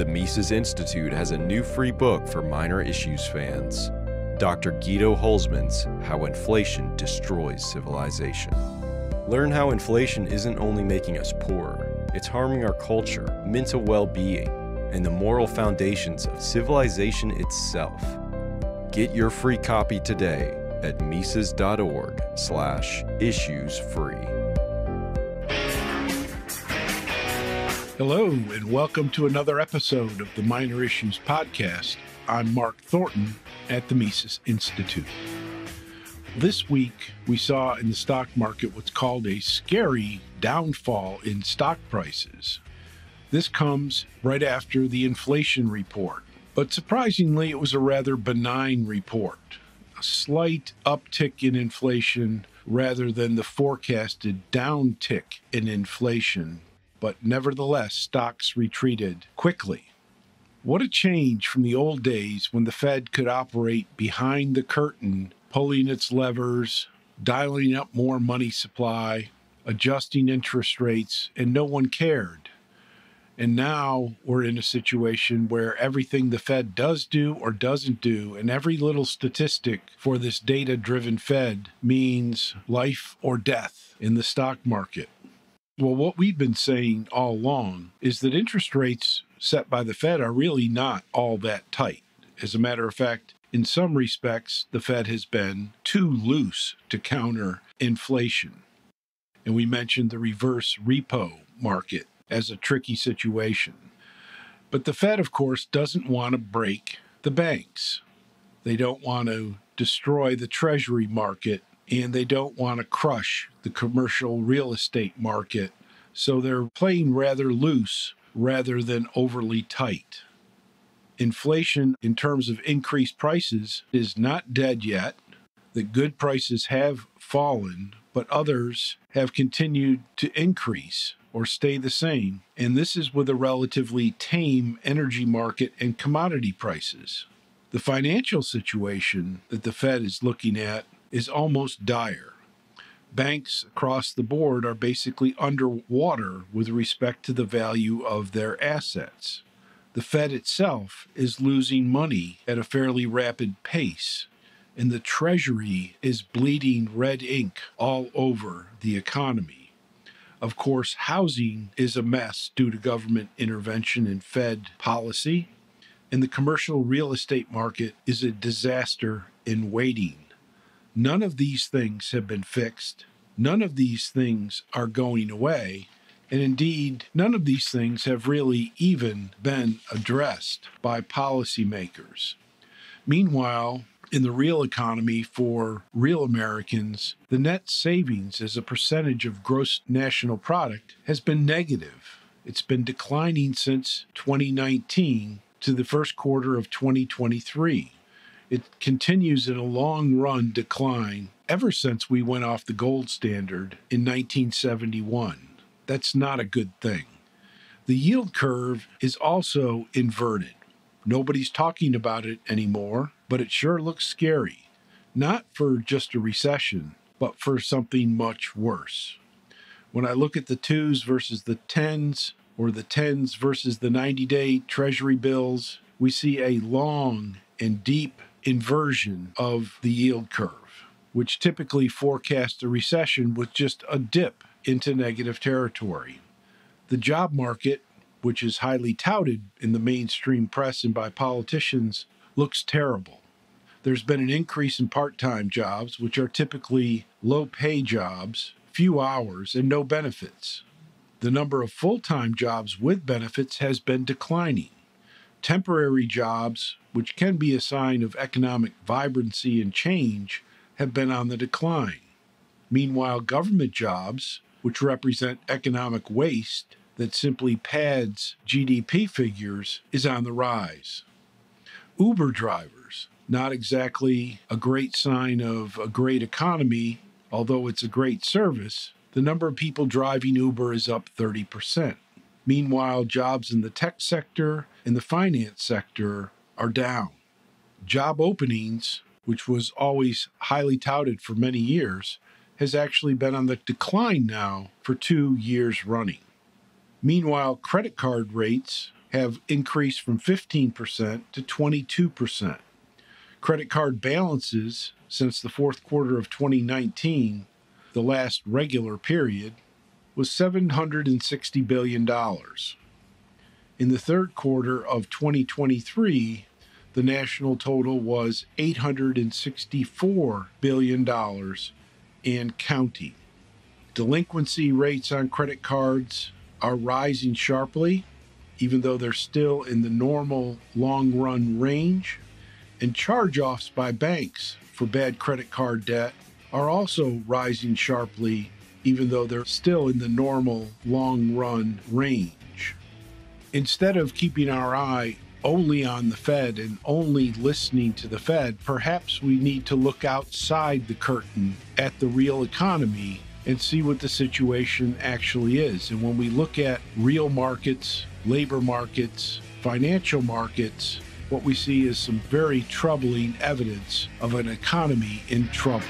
The Mises Institute has a new free book for minor issues fans Dr. Guido Hülsmann's How Inflation Destroys Civilization. Learn how inflation isn't only making us poorer, it's harming our culture, mental well being, and the moral foundations of civilization itself. Get your free copy today at mises.org slash issues free. Hello, and welcome to another episode of the Minor Issues Podcast. I'm Mark Thornton at the Mises Institute. This week, we saw in the stock market what's called a scary downfall in stock prices. This comes right after the inflation report, but surprisingly, it was a rather benign report. A slight uptick in inflation rather than the forecasted downtick in inflation but nevertheless, stocks retreated quickly. What a change from the old days when the Fed could operate behind the curtain, pulling its levers, dialing up more money supply, adjusting interest rates, and no one cared. And now we're in a situation where everything the Fed does do or doesn't do, and every little statistic for this data driven Fed means life or death in the stock market. Well, what we've been saying all along is that interest rates set by the Fed are really not all that tight. As a matter of fact, in some respects, the Fed has been too loose to counter inflation. And we mentioned the reverse repo market as a tricky situation. But the Fed, of course, doesn't want to break the banks. They don't want to destroy the Treasury market and they don't want to crush the commercial real estate market. So they're playing rather loose rather than overly tight. Inflation, in terms of increased prices, is not dead yet. The good prices have fallen, but others have continued to increase or stay the same. And this is with a relatively tame energy market and commodity prices. The financial situation that the Fed is looking at is almost dire. Banks across the board are basically underwater with respect to the value of their assets. The Fed itself is losing money at a fairly rapid pace, and the Treasury is bleeding red ink all over the economy. Of course, housing is a mess due to government intervention and Fed policy, and the commercial real estate market is a disaster in waiting. None of these things have been fixed. None of these things are going away. And indeed, none of these things have really even been addressed by policymakers. Meanwhile, in the real economy for real Americans, the net savings as a percentage of gross national product has been negative. It's been declining since 2019 to the first quarter of 2023. It continues in a long run decline ever since we went off the gold standard in 1971. That's not a good thing. The yield curve is also inverted. Nobody's talking about it anymore, but it sure looks scary. Not for just a recession, but for something much worse. When I look at the twos versus the tens, or the tens versus the 90 day treasury bills, we see a long and deep inversion of the yield curve, which typically forecasts a recession with just a dip into negative territory. The job market, which is highly touted in the mainstream press and by politicians, looks terrible. There's been an increase in part time jobs, which are typically low pay jobs, few hours, and no benefits. The number of full time jobs with benefits has been declining. Temporary jobs, which can be a sign of economic vibrancy and change, have been on the decline. Meanwhile, government jobs, which represent economic waste that simply pads GDP figures, is on the rise. Uber drivers, not exactly a great sign of a great economy, although it's a great service, the number of people driving Uber is up 30%. Meanwhile, jobs in the tech sector and the finance sector are down. Job openings, which was always highly touted for many years, has actually been on the decline now for two years running. Meanwhile, credit card rates, have increased from 15% to 22%. Credit card balances since the fourth quarter of 2019, the last regular period, was $760 billion. In the third quarter of 2023, the national total was $864 billion and counting. Delinquency rates on credit cards are rising sharply, even though they're still in the normal long run range. And charge offs by banks for bad credit card debt are also rising sharply, even though they're still in the normal long run range. Instead of keeping our eye only on the Fed and only listening to the Fed, perhaps we need to look outside the curtain at the real economy and see what the situation actually is. And when we look at real markets, labor markets, financial markets, what we see is some very troubling evidence of an economy in trouble.